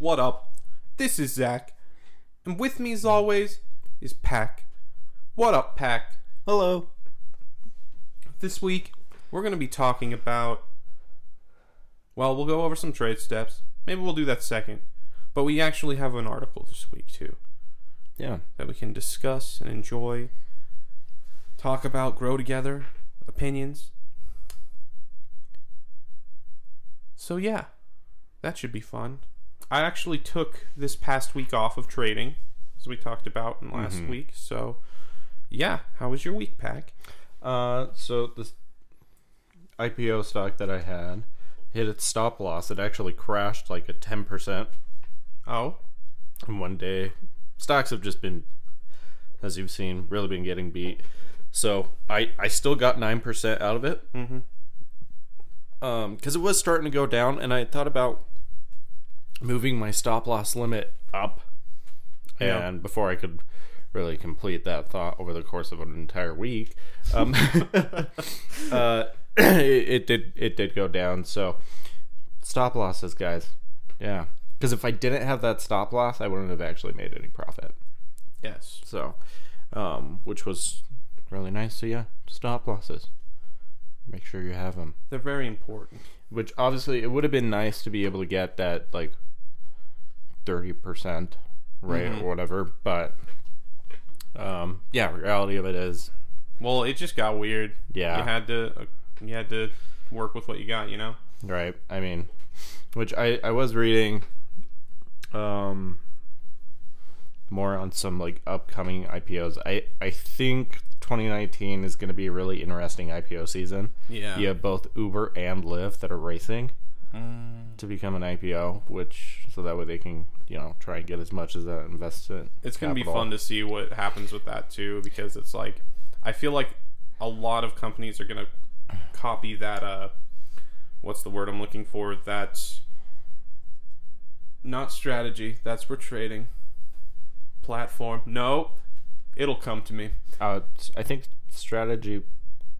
What up? This is Zach, and with me as always is Pack. What up, Pack? Hello. This week we're going to be talking about. Well, we'll go over some trade steps. Maybe we'll do that second. But we actually have an article this week too Yeah. that we can discuss and enjoy, talk about, grow together, opinions. So, yeah, that should be fun. I actually took this past week off of trading, as we talked about in last Mhm. week. So, yeah, how was your week, Pack? Uh, so this IPO stock that I had hit its stop loss. It actually crashed like a ten percent Oh, in one day. Stocks have just been, as you've seen, really been getting beat. So I I still got nine percent out of it. mm-hmm. Um, because it was starting to go down, and I thought about moving my stop loss limit up. Yeah. And before I could really complete that thought over the course of an entire week, um, uh, it, it did it did go down. So stop losses, guys. Yeah, because if I didn't have that stop loss, I wouldn't have actually made any profit. Yes. So, um, which was really nice. So yeah, stop losses. Make sure you have them They're very important. which obviously it would have been nice to be able to get that like 30% right Mhm. or whatever but um yeah reality of it is Well, it just got weird. Yeah. You had to, uh, you had to work with what you got, you know? right i mean which i i was reading um more on some like upcoming ipos i i think 2019 is going to be a really interesting ipo season Yeah. you have both uber and lyft that are racing Mm. to become an IPO, which so that way they can you know try and get as much as that investment. It's gonna be fun to see what happens with that too, because it's like I feel like a lot of companies are gonna copy that. Uh, what's the word I'm looking for? That's not strategy. That's for trading. Platform. No, it'll come to me. Uh, I think strategy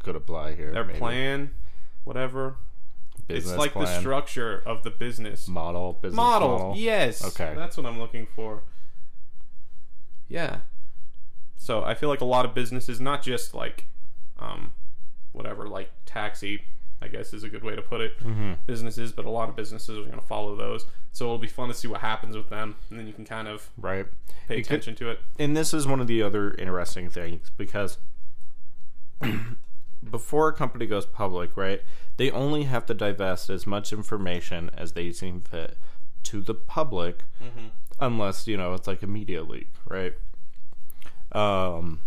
could apply here. Their maybe. plan, whatever. Business it's like the structure of the business. model, business model. model. Yes. Okay. That's what I'm looking for. Yeah. So I feel like a lot of businesses, not just like, um, whatever, like taxi, I guess is a good way to put it. Mhm. Businesses, but a lot of businesses are going to follow those. So it'll be fun to see what happens with them, and then you can kind of Right. pay It could- attention to it. and this is one of the other interesting things because before a company goes public, right, they only have to divest as much information as they seem fit to the public, Mm-hmm. unless you know it's like a media leak, right? Um,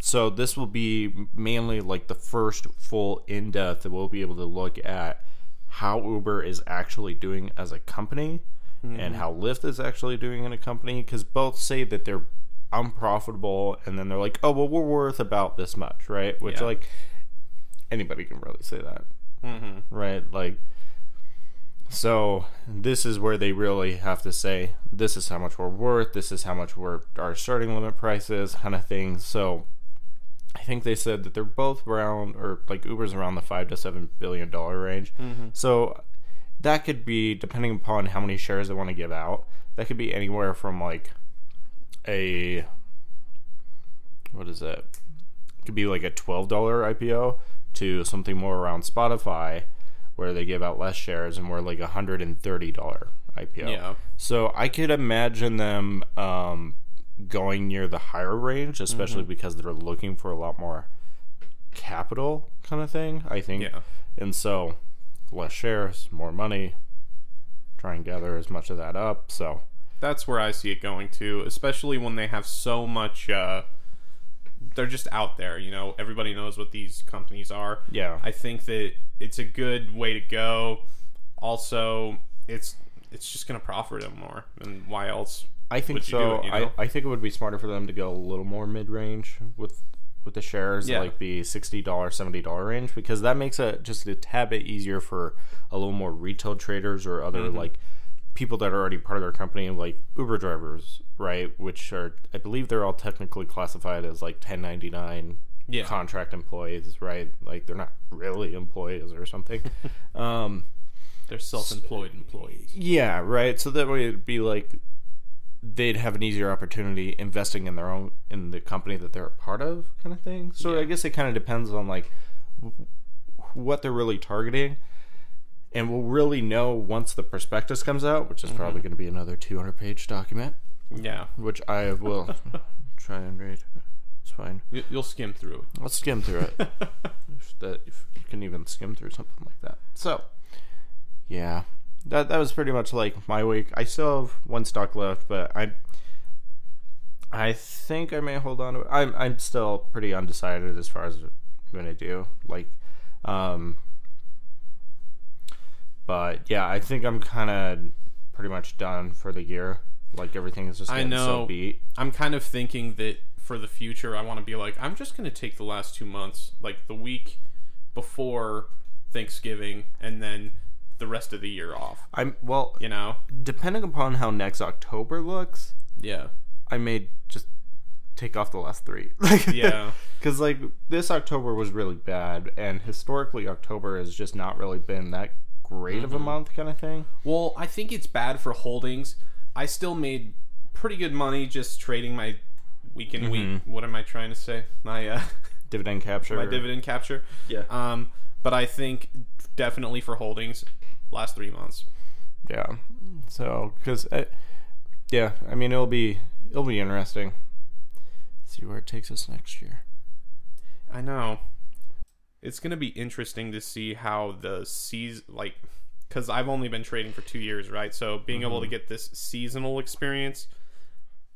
so this will be mainly like the first full in depth that we'll be able to look at how Uber is actually doing as a company and how Lyft is actually doing in a company because both say that they're unprofitable and then they're like, oh well, we're worth about this much, right? Which Yeah. like anybody can really say that, Mm-hmm. right? Like. So this is where they really have to say this is how much we're worth, this is how much we're our starting limit price is, kind of thing. So I think they said that they're both around or like Uber's around the five to seven billion dollar range. Mm-hmm. So that could be depending upon how many shares they want to give out. That could be anywhere from like a what is it? Could be like a twelve dollar IPO to something more around Spotify where they give out less shares and we're like a hundred and thirty dollar IPO. Yeah. So I could imagine them um, going near the higher range, especially because they're looking for a lot more capital kind of thing. I think. Yeah. And so less shares, more money. Try and gather as much of that up. So that's where I see it going to, especially when they have so much. Uh, they're just out there, you know. Everybody knows what these companies are. yeah, I think that it's a good way to go. Also, it's it's just gonna profit them more, and why else? I think would you do so. it, you know? I, I think it would be smarter for them to go a little more mid range with with the shares, Yeah. like the sixty dollar, seventy dollar range, because that makes it just a tad bit easier for a little more retail traders or other Mm-hmm. like people that are already part of their company, like Uber drivers, right? Which are, I believe, they're all technically classified as like ten ninety nine Yeah. contract employees, right? Like they're not really employees or something. um, They're self-employed employees. Yeah, right. So that way it'd be like they'd have an easier opportunity investing in their own in the company that they're a part of, kind of thing. So Yeah. I guess it kind of depends on like w- what they're really targeting, and we'll really know once the prospectus comes out, which is probably going to be another 200 page document, Yeah, which I will try and read. It's fine. You- you'll skim through I'll skim through it. if that if you can even skim through something like that. So, yeah, that that was pretty much like my week. I still have one stock left, but I I think I may hold on to it. I'm I'm still pretty undecided as far as what I'm gonna do. Like, um, but yeah, I think I'm kind of pretty much done for the year. Like everything is just I getting so know. beat. I'm kind of thinking that for the future, I want to be like, I'm just going to take the last two months, like the week before Thanksgiving, and then the rest of the year off. I'm well, You know? depending upon how next October looks, Yeah. I may just take off the last three. Like, Yeah. because like this October was really bad, and historically October has just not really been that great of a mm-hmm. month, kind of thing. Well, I think it's bad for holdings. I still made pretty good money just trading my week in week. What am I trying to say? My uh, Dividend capture. my dividend capture. Yeah. Um, but I think definitely for holdings, last three months. Yeah. So, because, yeah, I mean, it'll be it'll be interesting. See where it takes us next year. I know. It's gonna be interesting to see how the season, like, because I've only been trading for two years, right? So being able to get this seasonal experience,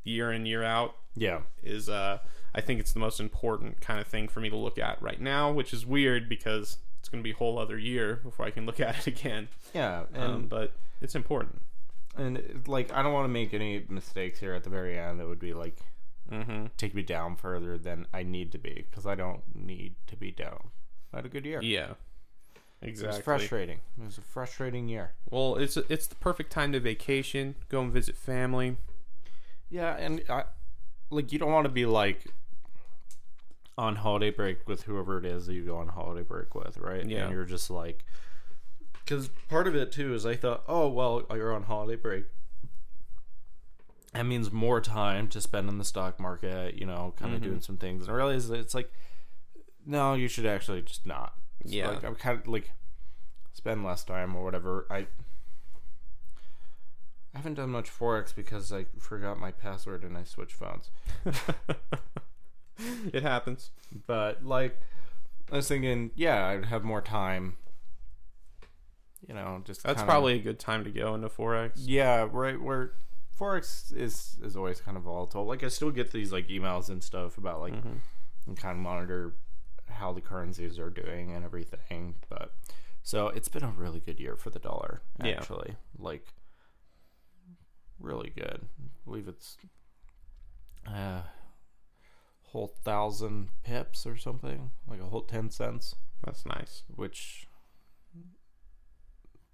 year in year out, Yeah. is uh, I think it's the most important kind of thing for me to look at right now, which is weird because it's gonna be a whole other year before I can look at it again. Yeah. And Um, but it's important. and like I don't want to make any mistakes here at the very end that would be like Mm-hmm. take me down further than I need to be because I don't need to be down. I had a good year. Yeah. It was frustrating. It was a frustrating year. Well, it's it's the perfect time to vacation, go and visit family. Yeah, and I like you don't want to be like on holiday break with whoever it is that you go on holiday break with, right? Yeah. And you're just like cuz part of it too is I thought, "Oh, well, you're on holiday break. That means more time to spend in the stock market, you know, kind of mm-hmm. doing some things." And I realized it's like no, you should actually just not. Yeah. Like I'm kind of like spend less time or whatever. I I haven't done much forex because I forgot my password and I switched phones. it happens. But like, I was thinking, yeah, I'd have more time. You know, just That's kinda- probably a good time to go into forex. yeah, right. Where forex is is always kind of volatile. Like I still get these like emails and stuff about like Mhm. and kind of monitor how the currencies are doing and everything. But so it's been a really good year for the dollar. Yeah. Actually, like really good. I believe it's uh whole thousand pips or something, like a whole ten cents, That's nice. which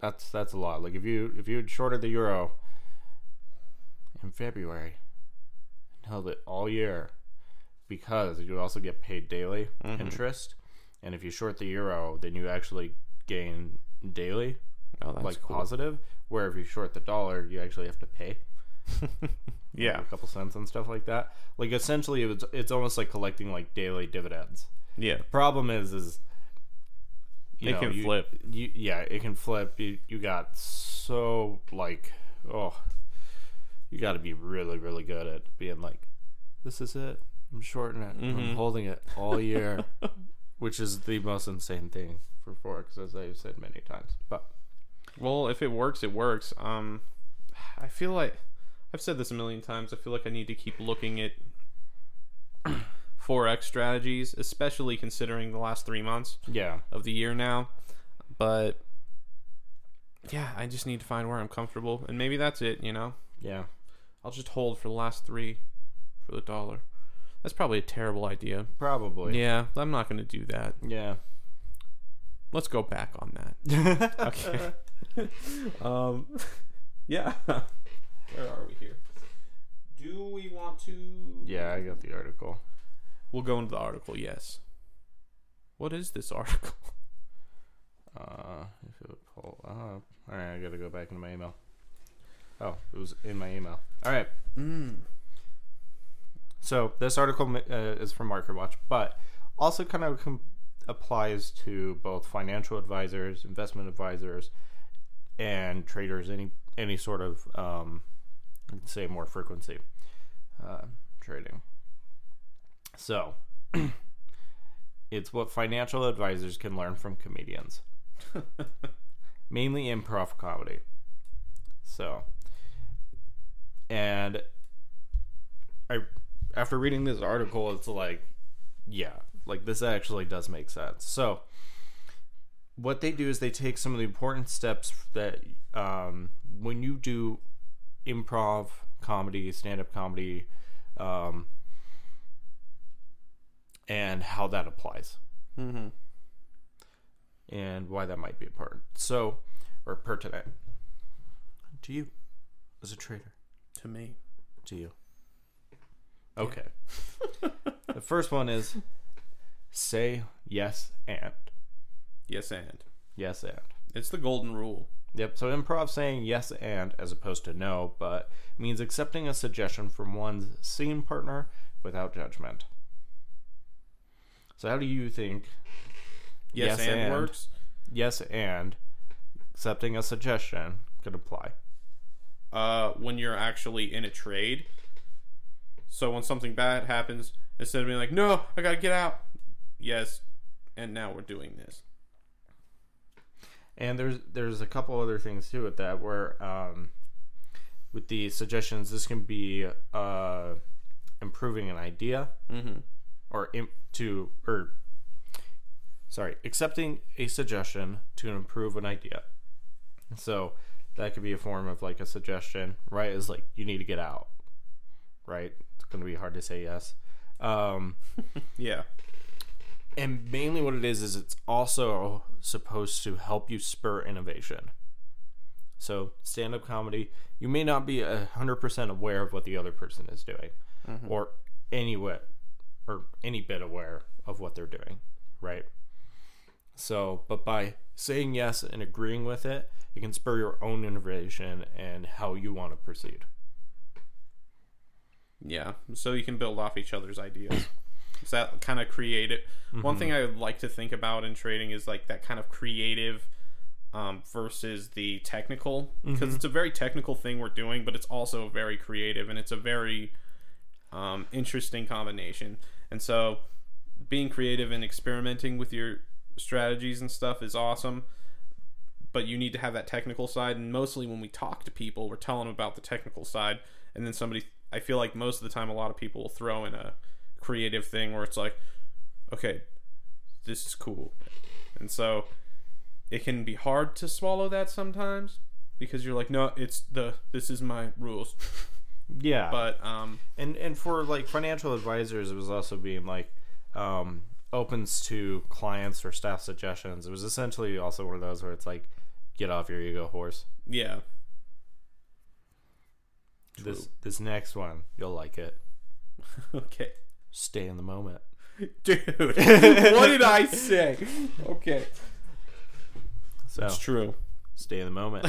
that's that's a lot. Like if you if you had shorted the euro in February and held it all year, because you also get paid daily Mhm. interest, and if you short the euro, then you actually gain daily, Oh, that's like cool. positive. Where if you short the dollar, you actually have to pay yeah. a couple cents and stuff like that. Like essentially, it's it's almost like collecting like daily dividends. Yeah. The Problem is, is you It know, can you- flip. You, yeah, it can flip. You, you got so like oh, you got to be really really good at being like, this is it. I'm shorting it. I'm Mhm. holding it all year, which is the most insane thing for forex, as I've said many times. But Well, if it works, it works. Um, I feel like I've said this a million times. I feel like I need to keep looking at forex strategies, especially considering the last three months yeah, of the year now. But yeah, I just need to find where I'm comfortable, and maybe that's it. You know, yeah, I'll just hold for the last three for the dollar. That's probably a terrible idea. probably. Yeah, I'm not going to do that. Yeah. Let's go back on that. Okay. um, yeah. Where are we here? Do we want to? Yeah, I got the article. We'll go into the article. Yes. What is this article? Uh, if it would pull up. All right, I gotta go back into my email. Oh, it was in my email. All right. Mm. So this article uh, is from MarketWatch, but also kind of com- applies to both financial advisors, investment advisors, and traders. Any any sort of um, let's say more frequency uh, trading. So it's what financial advisors can learn from comedians, mainly improv comedy. So and I after reading this article, it's like, yeah, like this actually does make sense. So, what they do is they take some of the important steps that um, when you do improv comedy, stand up comedy, um, and how that applies, Mm-hmm. and why that might be important. So, or pertinent to you as a trader. To me. to you. Okay. the first one is say yes and. Yes, and Yes and. it's the golden rule. Yep. So improv saying yes and as opposed to no, but means accepting a suggestion from one's scene partner without judgment. So how do you think Yes, Yes, and, and. works. yes and accepting a suggestion could apply? Uh, when you're actually in a trade. So when something bad happens, instead of being like, "No, I gotta get out," yes, and now we're doing this. And there's there's a couple other things too with that where um, with the suggestions this can be uh, improving an idea Mm-hmm. or im- to or sorry accepting a suggestion to improve an idea. So that could be a form of like a suggestion, right? Is like you need to get out, right? Going to be hard to say yes. Um, Yeah. and mainly what it is is it's also supposed to help you spur innovation so stand-up comedy you may not be a 100% aware of what the other person is doing or any way, or any bit aware of what they're doing right so but by saying yes and agreeing with it you can spur your own innovation and how you want to proceed Yeah, so you can build off each other's ideas. Is that kind of creative? One thing I would like to think about in trading is like that kind of creative um, versus the technical, because it's a very technical thing we're doing, but it's also very creative and it's a very um, interesting combination. And so, being creative and experimenting with your strategies and stuff is awesome. But you need to have that technical side, and mostly when we talk to people, we're telling them about the technical side, and then somebody I feel like most of the time a lot of people will throw in a creative thing where it's like, okay, this is cool. And so it can be hard to swallow that sometimes because you're like, no, it's the this is my rules. yeah But um and and for like financial advisors it was also being like um opens to clients or staff suggestions it was essentially also one of those where it's like get off your ego horse yeah. This this next one you'll like it okay. stay in the moment Dude, what did I say? Okay. so It's true. stay in the moment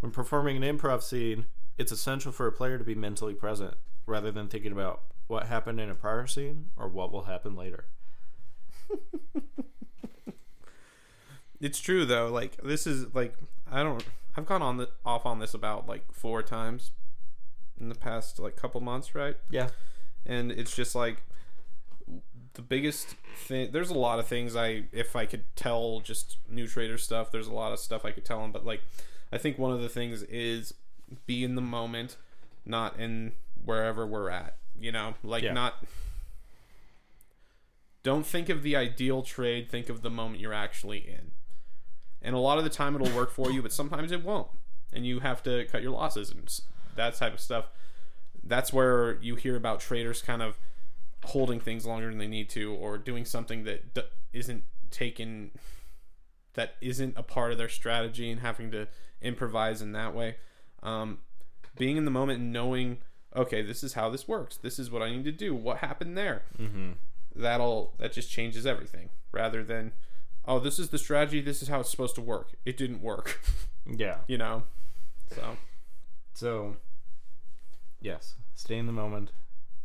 when performing an improv scene it's essential for a player to be mentally present rather than thinking about what happened in a prior scene or what will happen later It's true though. Like this is like I don't. I've gone on the off on this about like four times in the past like couple months, right? yeah And it's just like the biggest thing. There's a lot of things I if I could tell just new trader stuff. There's a lot of stuff I could tell them, but like I think one of the things is be in the moment, not in wherever we're at. You know, like Yeah. not. Don't think of the ideal trade. Think of the moment you're actually in. And a lot of the time it'll work for you, but sometimes it won't. And you have to cut your losses and that type of stuff. That's where you hear about traders kind of holding things longer than they need to or doing something that d- isn't taken that isn't a part of their strategy and having to improvise in that way. Um, being in the moment and knowing, okay, this is how this works. This is what I need to do. What happened there? mm-hmm. That'll that just changes everything. Rather than, oh, this is the strategy. This is how it's supposed to work. It didn't work. Yeah. you know. So So, yes, stay in the moment.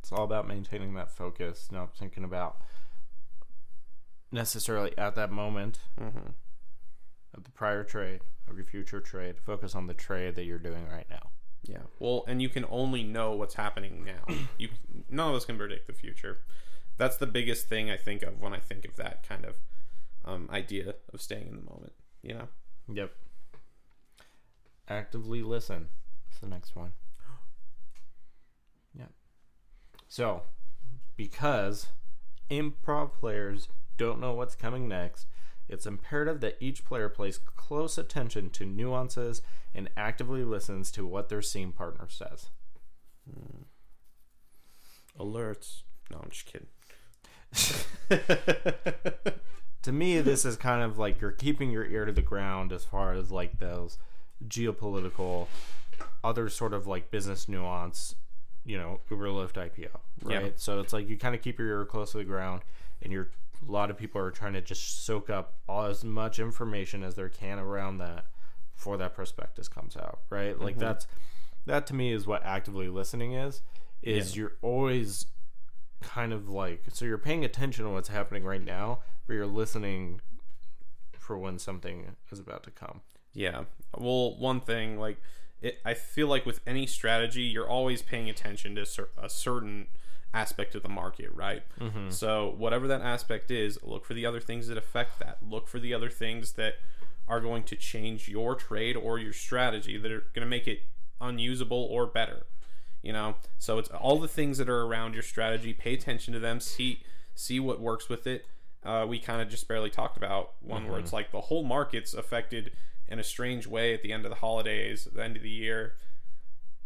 It's all about maintaining that focus, not thinking about necessarily at that moment mhm. of the prior trade, of your future trade. Focus on the trade that you're doing right now. yeah. Well, and you can only know what's happening now. You none of us can predict the future. That's the biggest thing I think of when I think of that kind of um, idea of staying in the moment. You know. Yep. Actively listen. The next one. yeah. So, because improv players don't know what's coming next, it's imperative that each player pays close attention to nuances and actively listens to what their scene partner says. Hmm. Alerts. No, I'm just kidding. to me this is kind of like you're keeping your ear to the ground as far as like those geopolitical other sort of like business nuance you know uber lyft ipo right Yeah. so it's like you kind of keep your ear close to the ground and you're a lot of people are trying to just soak up all as much information as they can around that before that prospectus comes out right? Like mm-hmm. that's that to me is what actively listening is is you're always kind of like so you're paying attention to what's happening right now but you're listening for when something is about to come. Yeah. Well, one thing like it, I feel like with any strategy, you're always paying attention to cer- a certain aspect of the market, right? Mm-hmm. So whatever that aspect is, look for the other things that affect that. Look for the other things that are going to change your trade or your strategy that are going to make it unusable or better. You know, so it's all the things that are around your strategy. Pay attention to them. See see what works with it. Uh, we kind of just barely talked about one where it's like the whole market's affected in a strange way at the end of the holidays, the end of the year.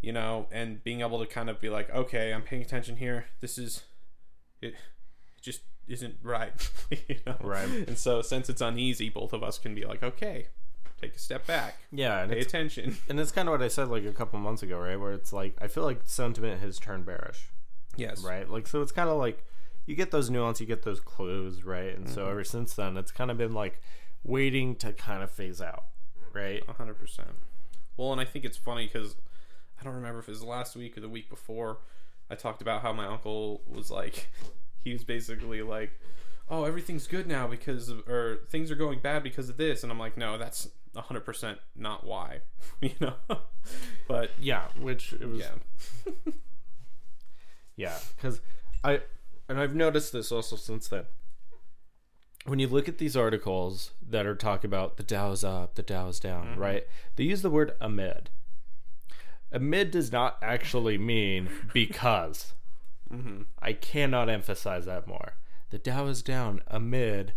You know, and being able to kind of be like, okay, I'm paying attention here. This is it. It just isn't right. you know? Right. And so since it's uneasy, both of us can be like, okay, take a step back, yeah and pay attention. and it's kind of what i said like a couple months ago right where it's like i feel like sentiment has turned bearish Yes. right like so it's kind of like you get those nuance you get those clues right and so mm-hmm. ever since then it's kind of been like waiting to kind of phase out right hundred percent. Well, and I think it's funny because I don't remember if it was last week or the week before. I talked about how my uncle was like, he was basically like, "Oh, everything's good now because of, or things are going bad because of this," and I'm like, "No, that's hundred percent not why," you know. but yeah which it was yeah, Yeah, because I and I've noticed this also since then. When you look at these articles that are talking about the Dow's up, the Dow's down, mm-hmm. right? They use the word amid. Amid does not actually mean because. Mm-hmm. I cannot emphasize that more. The Dow is down amid.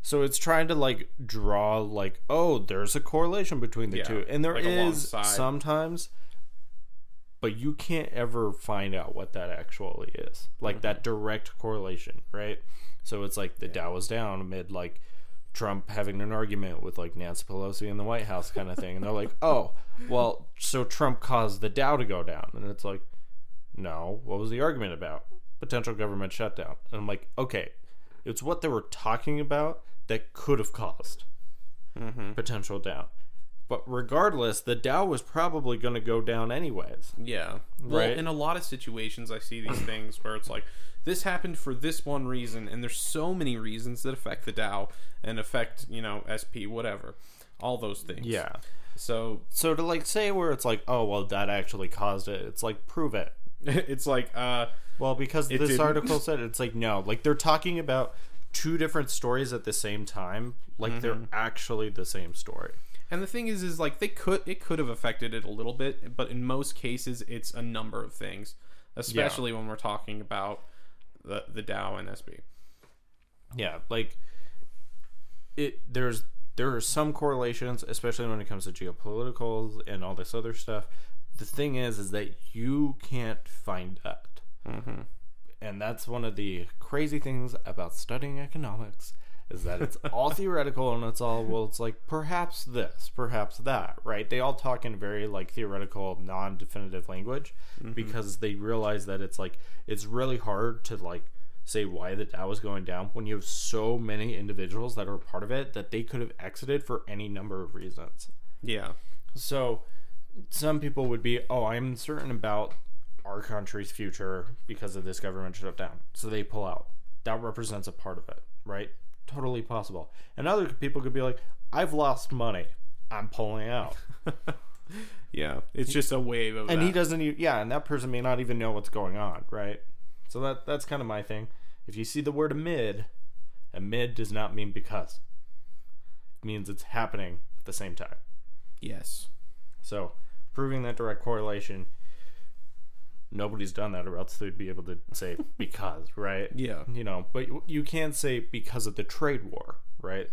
So it's trying to like draw like, oh, there's a correlation between the Yeah, two, and there like is sometimes but you can't ever find out what that actually is like that mm-hmm. direct correlation right? So it's like the dow was down amid like trump having an argument with like nancy pelosi in the white house kind of thing and they're like oh well so trump caused the dow to go down and it's like no what was the argument about? Potential government shutdown. And i'm like okay it's what they were talking about that could have caused mm-hmm. potential down but regardless the dow was probably going to go down anyways yeah. Well, Right. in a lot of situations, I see these things where it's like, this happened for this one reason, and there's so many reasons that affect the Dow and affect you know SP whatever, all those things. yeah So so to like say where it's like oh well that actually caused it it's like prove it it's like uh well because this didn't. article said it's like no like they're talking about two different stories at the same time like they're actually the same story and the thing is is like they could it could have affected it a little bit but in most cases it's a number of things especially when we're talking about the the Dow and S&P yeah like it there's there are some correlations especially when it comes to geopolitical and all this other stuff. The thing is is that you can't find that. Mm-hmm. and that's one of the crazy things about studying economics is that it's all theoretical and it's all well it's like perhaps this perhaps that right they all talk in very like theoretical non-definitive language mm-hmm. because they realize that it's like it's really hard to like say why the Dow was going down when you have so many individuals that are part of it that they could have exited for any number of reasons. Yeah. So some people would be, oh, I'm uncertain about our country's future because of this government shutdown. So they pull out. That represents a part of it, right? Totally possible. And other people could be like, I've lost money. I'm pulling out. Yeah. It's just a wave of and that. he doesn't even, yeah, and that person may not even know what's going on, right? So that that's kind of my thing. If you see the word amid, amid does not mean because. It means it's happening at the same time. Yes. So, proving that direct correlation, nobody's done that, or else they'd be able to say because, right? Yeah. You know, but you- can't say because of the trade war, right?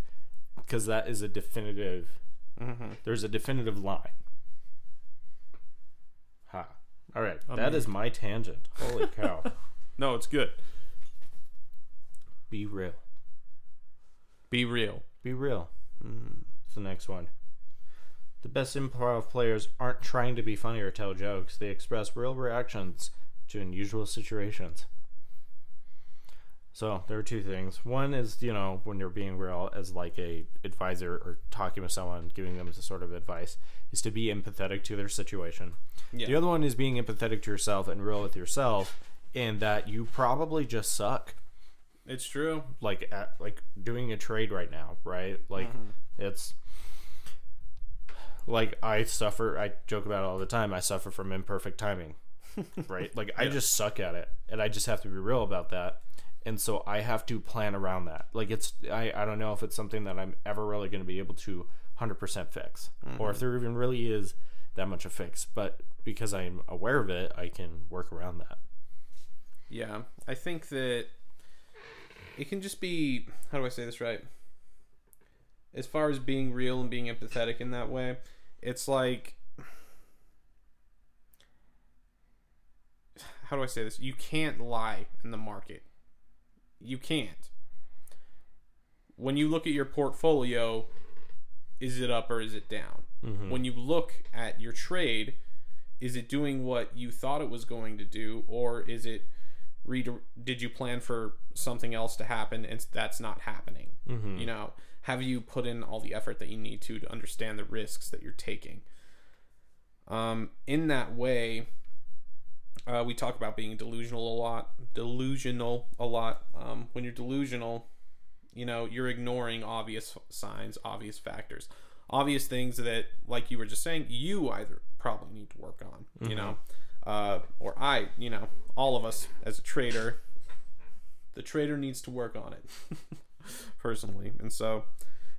Because that is a definitive. Mm-hmm. There's a definitive line. Ha. All right, that is my tangent. Holy cow! No, it's good. Be real. Be real. Be real. Mm, it's the next one. The best improv players aren't trying to be funny or tell jokes. They express real reactions to unusual situations. So there are two things. One is, you know, when you're being real as like a advisor or talking with someone, giving them some sort of advice, is to be empathetic to their situation. Yeah. The other one is being empathetic to yourself and real with yourself, in that you probably just suck It's true. like at, like doing a trade right now, right? Like mm-hmm. it's like I suffer. I joke about it all the time. I suffer from imperfect timing, right? Like I just suck at it, and I just have to be real about that. And so I have to plan around that. Like it's I I don't know if it's something that I'm ever really going to be able to 100% fix, or if mm-hmm. there even really is that much a fix. But because I'm aware of it, I can work around that. Yeah. I think that it can just be how do I say this right? As far as being real and being empathetic in that way, it's like how do I say this? You can't lie in the market. You can't. When you look at your portfolio, is it up or is it down? Mm-hmm. When you look at your trade, is it doing what you thought it was going to do or is it read did you plan for something else to happen and that's not happening mm-hmm. you know have you put in all the effort that you need to to understand the risks that you're taking? Um, in that way uh, we talk about being delusional a lot delusional a lot. Um, when you're delusional you know you're ignoring obvious signs obvious factors obvious things that like you were just saying you either probably need to work on you know uh, or i you know all of us as a trader the trader needs to work on it personally and so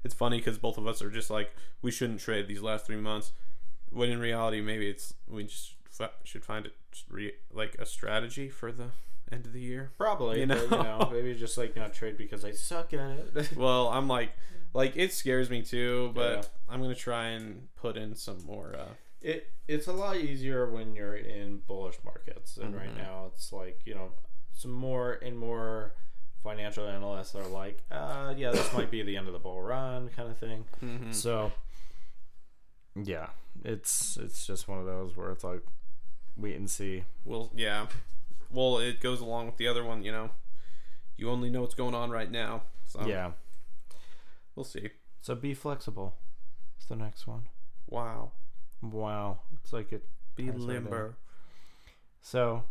it's funny because both of us are just like we shouldn't trade these last three months when in reality maybe it's we just f- should find it re- like a strategy for the end of the year Probably, You know, know? you know maybe just like not trade because I suck at it. well i'm like like it scares me too but Yeah. i'm gonna try and put in some more uh it it's a lot easier when you're in bullish markets, and right Mhm. now it's like you know some more and more financial analysts are like, uh, yeah, this might be the end of the bull run kind of thing. mhm. So yeah, it's it's just one of those where it's like wait and see. well yeah well it goes along with the other one you know you only know what's going on right now so Yeah, we'll see so be flexible. It's the next one. wow Wow, it's like it. be ties right limber So,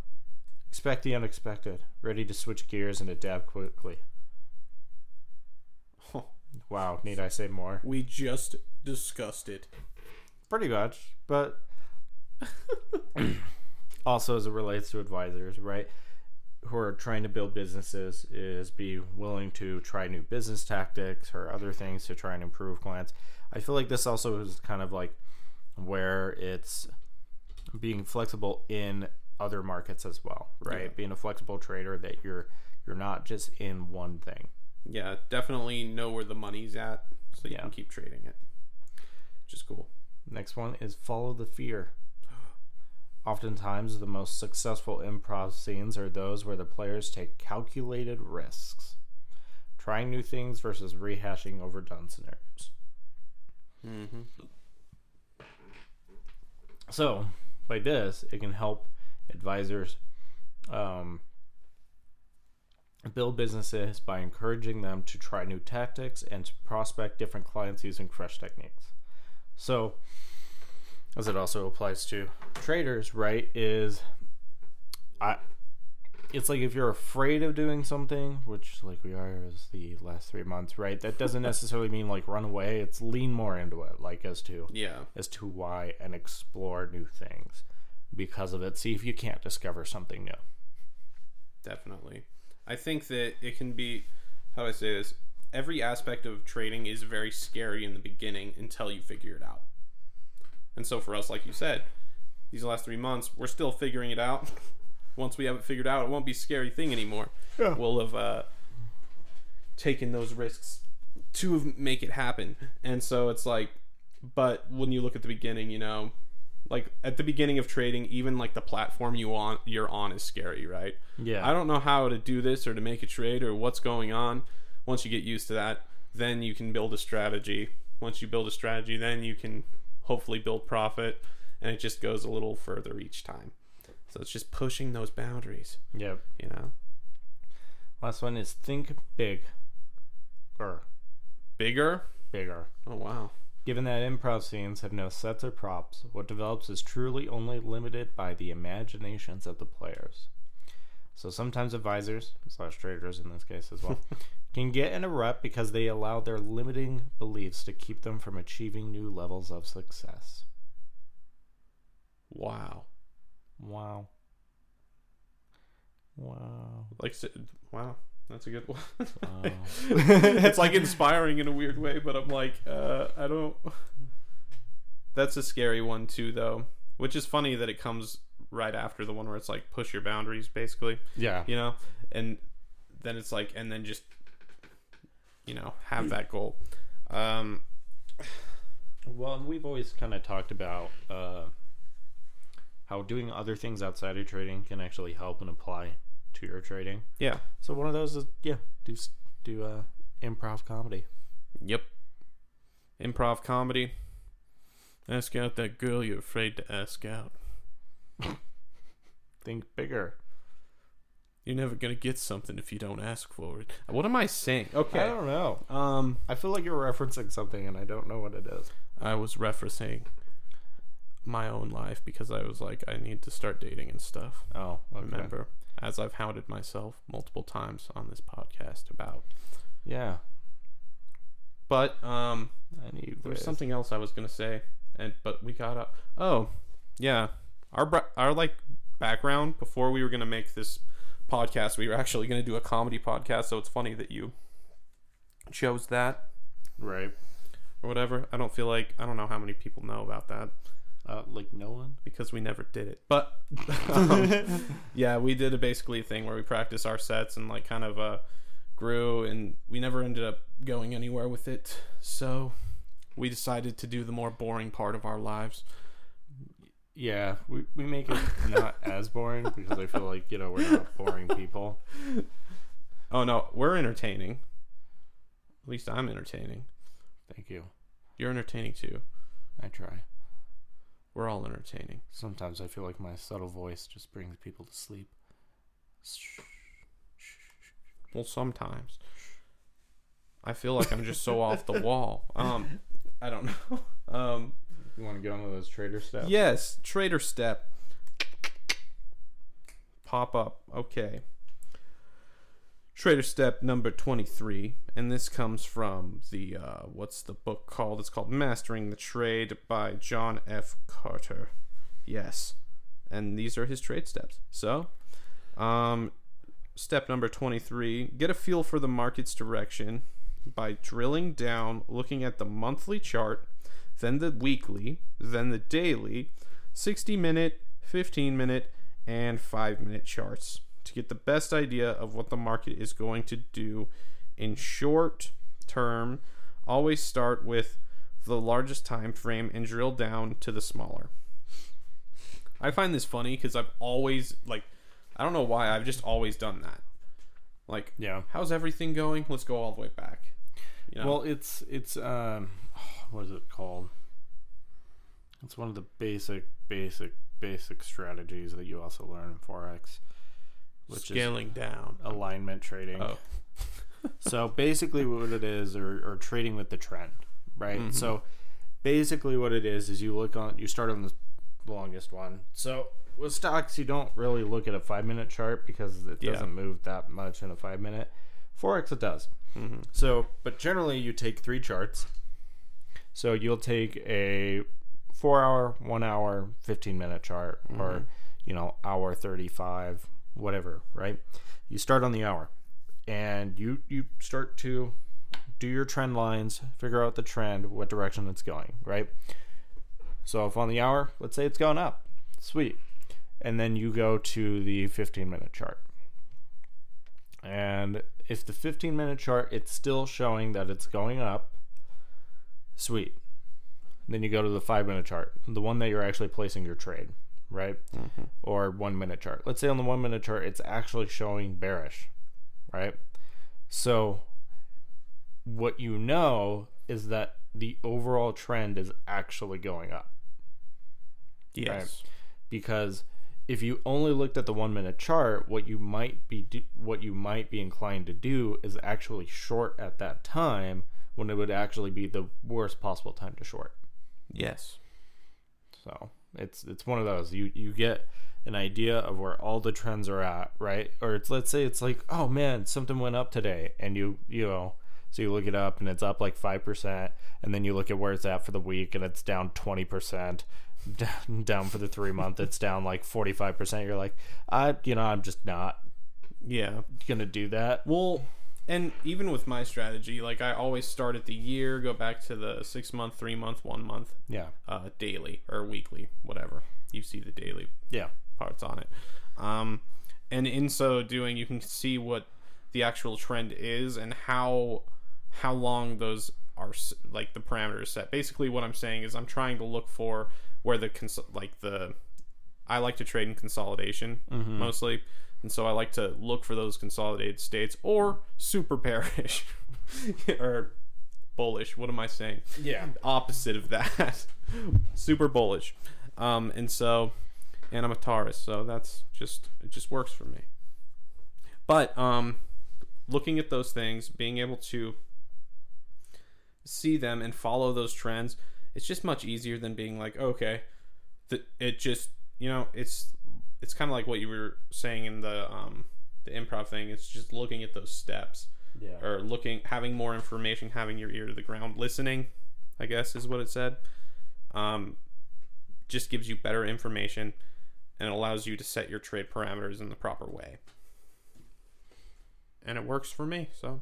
expect the unexpected. Ready to switch gears and adapt quickly. Wow, need I say more? we just discussed it Pretty much, but also as it relates to advisors, right? Who are trying to build businesses, is be willing to try new business tactics or other things to try and improve clients. I feel like this also is kind of like where it's being flexible in other markets as well, right? Yeah. Being a flexible trader that you're you're not just in one thing. yeah definitely know where the money's at so you Yeah. can keep trading it which is cool Next one is follow the fear. Oftentimes, the most successful improv scenes are those where the players take calculated risks, trying new things versus rehashing overdone scenarios. mm-hmm. So, by this, it can help advisors um, build businesses by encouraging them to try new tactics and to prospect different clients using fresh techniques. So, as it also applies to traders, right? Is I it's like if you're afraid of doing something, which like we are as the last three months, right? That doesn't necessarily mean like run away. It's lean more into it, like as to Yeah. as to why and explore new things because of it. See if you can't discover something new. Definitely. I think that it can be how do I say this? Every aspect of trading is very scary in the beginning until you figure it out. And so for us, like you said, these last three months, we're still figuring it out. Once we have it figured out, it won't be a scary thing anymore. Yeah. We'll have uh, taken those risks to make it happen. And so it's like, but when you look at the beginning, you know, like at the beginning of trading, even like the platform you on you're on is scary, right? Yeah. I don't know how to do this or to make a trade or what's going on. Once you get used to that, then you can build a strategy. Once you build a strategy, then you can hopefully build profit, and it just goes a little further each time. So it's just pushing those boundaries, Yep. you know. Last one is think big. Or Bigger. bigger. Oh wow. Given that improv scenes have no sets or props, what develops is truly only limited by the imaginations of the players. So sometimes advisors, slash traders in this case as well, can get in a rut because they allow their limiting beliefs to keep them from achieving new levels of success. Wow. Wow. Wow. Like wow. That's a good one. It's like inspiring in a weird way, but I'm like, uh, I don't. That's a scary one too, though. Which is funny that it comes right after the one where it's like push your boundaries, basically. yeah. You know, and then it's like, and then just, you know, have that goal. Um, Well, we've always kind of talked about uh, how doing other things outside of trading can actually help and apply to your trading. yeah. So one of those is yeah, do do uh, improv comedy. Yep. Improv comedy. Ask out that girl you're afraid to ask out. Think bigger. You're never gonna get something if you don't ask for it. What am I saying? Okay, I don't know. Um, I feel like you're referencing something, and I don't know what it is. I was referencing my own life because I was like, I need to start dating and stuff. Oh, okay. Remember, as I've hounded myself multiple times on this podcast about. Yeah. But um, Anyways. there was something else I was gonna say, and but we got up. Oh, yeah, our our like background before we were gonna make this podcast, we were actually gonna do a comedy podcast. So it's funny that you chose that right. or whatever. I don't feel like I don't know how many people know about that. Uh, like no one. because we never did it. But um, yeah, we did a basically a thing where we practiced our sets and like kind of uh, grew, and we never ended up going anywhere with it. So we decided to do the more boring part of our lives. Yeah, we we make it not as boring because I feel like you know we're not boring people. Oh no, we're entertaining. At least I'm entertaining. Thank you. You're entertaining too. I try. We're all entertaining. Sometimes I feel like my subtle voice just brings people to sleep. Well, sometimes I feel like I'm just so off the wall. Um, I don't know. Um, You want to get on with those trader steps? Yes, trader step. Pop up. Okay. Trader step number 23 and this comes from the uh, what's the book called? It's called Mastering the Trade by John F. Carter. Yes. And these are his trade steps. So, um step number 23, get a feel for the market's direction by drilling down, looking at the monthly chart, then the weekly, then the daily, 60 minute, 15 minute, and 5 minute charts to get the best idea of what the market is going to do in short term. Always start with the largest time frame and drill down to the smaller. I find this funny because I've always like I don't know why I've just always done that. Like, Yeah. how's everything going? Let's go all the way back. You know? Well, it's it's um, what is it called? It's one of the basic, basic, basic strategies that you also learn in forex. Which Scaling down. alignment trading. Oh. so basically, what it is, or, or trading with the trend, right? Mm-hmm. So basically, what it is is you look on, you start on the longest one. So with stocks, you don't really look at a five minute chart because it doesn't move that much in a five minute. Forex, it does. Mm-hmm. So, but generally, you take three charts. So you'll take a four hour, one hour, 15 minute chart, or, you know, hour 35, whatever, right? You start on the hour and you, you start to do your trend lines, figure out the trend, what direction it's going, right? So if on the hour, let's say it's going up, sweet. And then you go to the 15 minute chart. And if the 15 minute chart it's still showing that it's going up, sweet. Then you go to the 5 minute chart, the one that you're actually placing your trade, right? Mm-hmm. Or 1 minute chart. Let's say on the 1 minute chart it's actually showing bearish, right? So what you know is that the overall trend is actually going up Yes. because if you only looked at the one minute chart, what you might be do, what you might be inclined to do is actually short at that time when it would actually be the worst possible time to short. Yes. So it's it's one of those you you get an idea of where all the trends are at, right? Or it's let's say it's like, oh man, something went up today, and you you know. So you look it up and it's up like five percent, and then you look at where it's at for the week and it's down twenty percent. Down, down for the three month, it's down like forty five percent. You're like, I, you know, I'm just not Yeah. gonna do that. Well, and even with my strategy, like I always start at the year, go back to the six month, three month, one month, Yeah, uh, daily or weekly, whatever. You see the daily yeah, parts on it. Um, and in so doing, you can see what the actual trend is and how how long those are like the parameters set. Basically, what I'm saying is I'm trying to look for where the cons- like the I like to trade in consolidation mostly, and so I like to look for those consolidated states or super bearish or bullish. What am I saying? yeah. opposite of that. Super bullish. Um, and so, and I'm a Taurus, so that's just it just works for me. But um, looking at those things, being able to see them and follow those trends, it's just much easier than being like, okay, the, it just you know it's it's kind of like what you were saying in the um, the improv thing. It's just looking at those steps Yeah. or looking having more information having your ear to the ground listening i guess is what it said um, just gives you better information and allows you to set your trade parameters in the proper way and it works for me so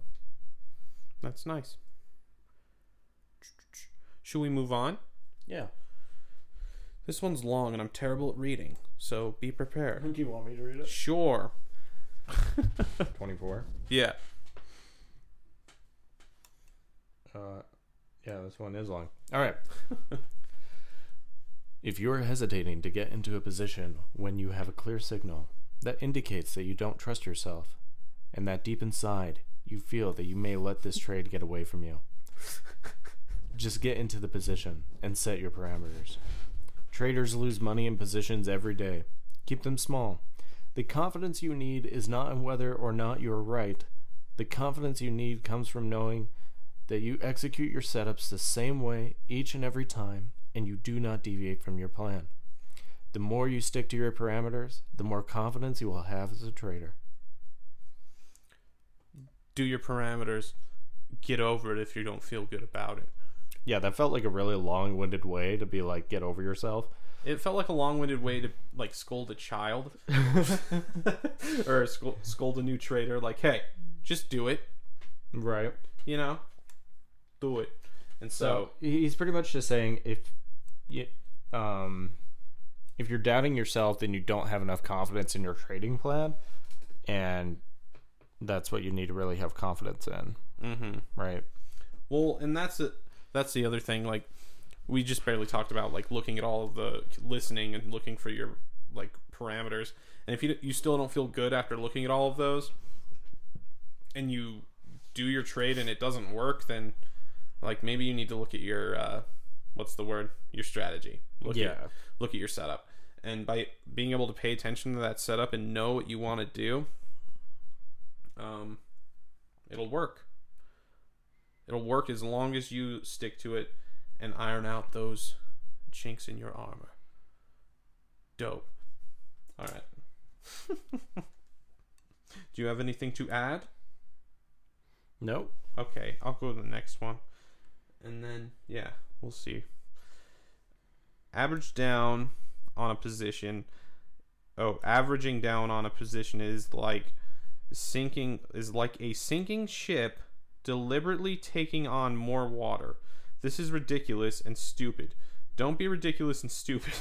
that's nice should we move on Yeah. this one's long and i'm terrible at reading so be prepared Do you want me to read it? sure 24. yeah Uh, yeah, this one is long. All right. if you're hesitating to get into a position when you have a clear signal that indicates that you don't trust yourself, and that deep inside you feel that you may let this trade get away from you, just get into the position and set your parameters. Traders lose money in positions every day. Keep them small. The confidence you need is not in whether or not you are right. The confidence you need comes from knowing that you execute your setups the same way each and every time and you do not deviate from your plan. The more you stick to your parameters, the more confidence you will have as a trader. do your parameters get over it if you don't feel good about it Yeah, that felt like a really long winded way to be like, get over yourself. It felt like a long-winded way to like scold a child, or scold, scold a new trader. Like, hey, just do it. Right. You know, do it. And so, So he's pretty much just saying if you, um, if you're doubting yourself, then you don't have enough confidence in your trading plan, and that's what you need to really have confidence in, hmm right? well, and that's it. That's the other thing. Like, we just barely talked about like looking at all of the listening and looking for your like parameters. And if you you still don't feel good after looking at all of those, and you do your trade and it doesn't work, then like maybe you need to look at your uh, what's the word? Your strategy. Look Yeah. At, look at your setup and by being able to pay attention to that setup and know what you want to do, um, it'll work. It'll work as long as you stick to it and iron out those chinks in your armor. Dope. All right. Do you have anything to add? Nope. Okay, I'll go to the next one. And then, yeah, we'll see. Average down on a position. Oh, averaging down on a position is like sinking is like a sinking ship deliberately taking on more water. This is ridiculous and stupid. Don't be ridiculous and stupid.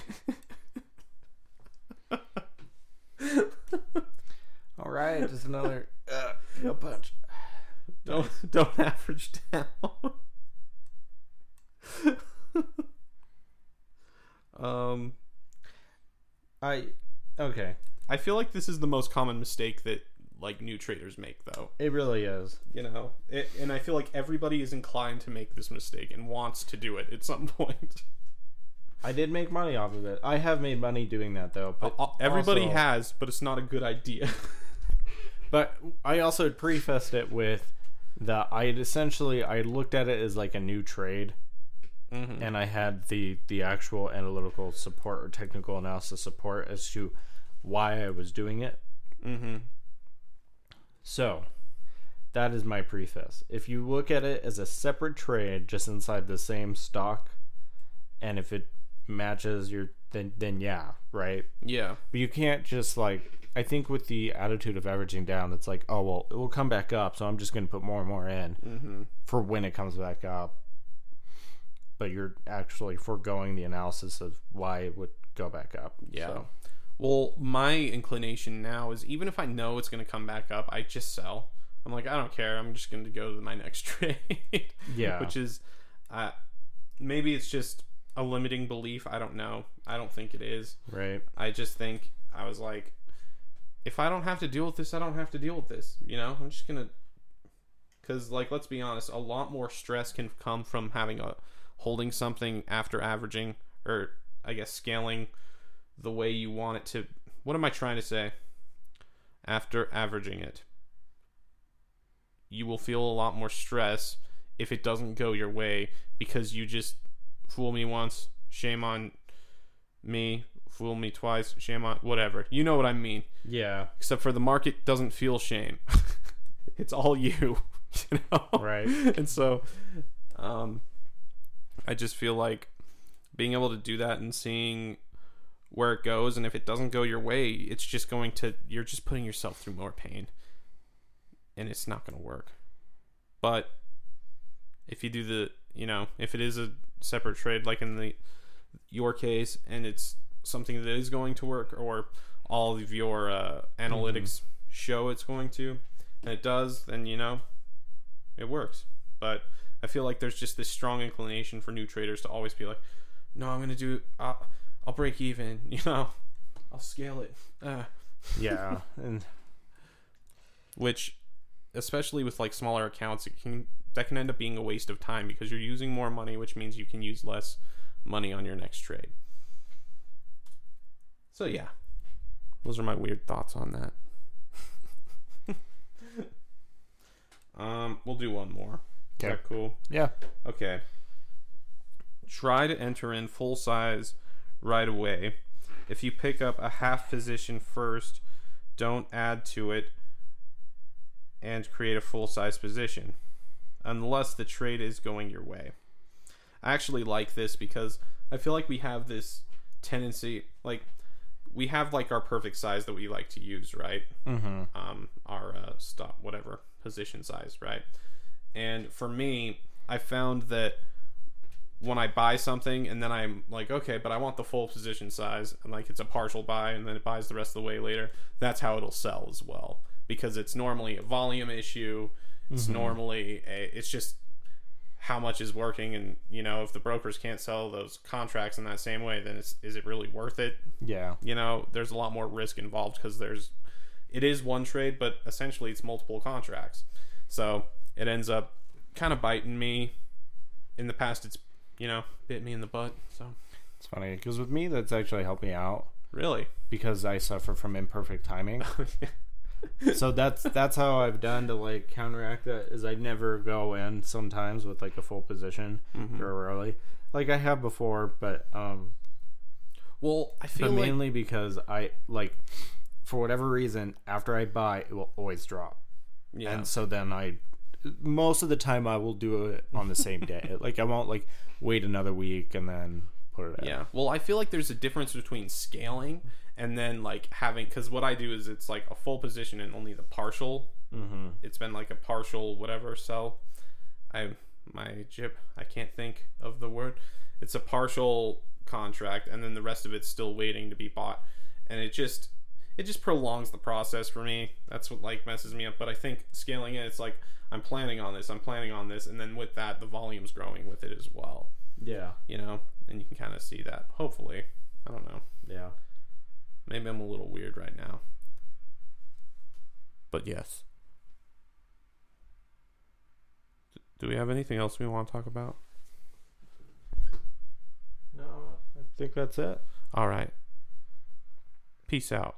All right, just another uh, punch. don't don't average down. um I okay. I feel like this is the most common mistake that like new traders make though. It really is. You know, it, and I feel like everybody is inclined to make this mistake and wants to do it at some point. I did make money off of it. I have made money doing that though. But Everybody also- has, but it's not a good idea. But I also prefaced it with that I essentially I looked at it as like a new trade, mm-hmm. and I had the the actual analytical support or technical analysis support as to why I was doing it. Mm-hmm. So that is my preface. If you look at it as a separate trade, just inside the same stock, and if it matches your then then yeah, right. Yeah. But you can't just like I think with the attitude of averaging down, it's like, oh well, it will come back up, so I'm just going to put more and more in Mm-hmm. for when it comes back up. But you're actually foregoing the analysis of why it would go back up. Yeah. So, Well, my inclination now is even if I know it's going to come back up, I just sell. I'm like, I don't care. I'm just going to go to my next trade. Yeah. Which is, uh, maybe it's just a limiting belief. I don't know. I don't think it is. right. I just think I was like, if I don't have to deal with this, I don't have to deal with this. You know, I'm just gonna. Because like, let's be honest, a lot more stress can come from having a holding something after averaging, or I guess scaling the way you want it to. What am I trying to say? After averaging it, you will feel a lot more stress if it doesn't go your way because you just fool me once, shame on me, fool me twice, shame on whatever. You know what I mean. Yeah. Except for the market doesn't feel shame. it's all you, you know. Right. And so um I just feel like being able to do that and seeing where it goes and if it doesn't go your way, it's just going to you're just putting yourself through more pain. And it's not going to work. But if you do the, you know, if it is a separate trade like in the your case and it's something that is going to work or all of your uh, analytics show it's going to and it does then you know it works but i feel like there's just this strong inclination for new traders to always be like no i'm gonna do uh, i'll break even you know i'll scale it uh, Yeah. and which especially with like smaller accounts it can that can end up being a waste of time because you're using more money which means you can use less money on your next trade so yeah those are my weird thoughts on that um we'll do one more is Okay. cool yeah. Okay. Try to enter in full size right away. If you pick up a half position first, don't add to it and create a full size position unless the trade is going your way. I actually like this because I feel like we have this tendency like we have like our perfect size that we like to use, right? Mm-hmm. um, our uh, stop whatever position size, right? And for me, I found that when I buy something and then I'm like, okay, but I want the full position size, and like it's a partial buy, and then it buys the rest of the way later. That's how it'll sell as well, because it's normally a volume issue. It's mm-hmm. normally a, it's just how much is working, and you know if the brokers can't sell those contracts in that same way, then it's is it really worth it? Yeah. you know there's a lot more risk involved because there's it is one trade but essentially it's multiple contracts so it ends up kind of biting me in the past it's you know bit me in the butt so It's funny because with me, that's actually helped me out Really? because I suffer from imperfect timing. so that's that's how I've done to like counteract that is I never go in sometimes with like a full position Mhm. or early. Like I have before, but um Well, I feel like mainly because I like for whatever reason after I buy it will always drop. yeah. And so then I most of the time I will do it on the same day. like I won't like wait another week and then put it out. Yeah. Well, I feel like there's a difference between scaling and then like having because what I do is it's like a full position and only the partial. Mm-hmm. It's been like a partial whatever sell. I my jip. I can't think of the word. It's a partial contract, and then the rest of it's still waiting to be bought, and it just it just prolongs the process for me. That's what like messes me up. But I think scaling it, it's like I'm planning on this, I'm planning on this, and then with that, the volume's growing with it as well. Yeah. You know, and you can kind of see that. Hopefully, I don't know. Yeah. Maybe I'm a little weird right now. But yes. Do we have anything else we want to talk about? No, I think that's it. All right. Peace out.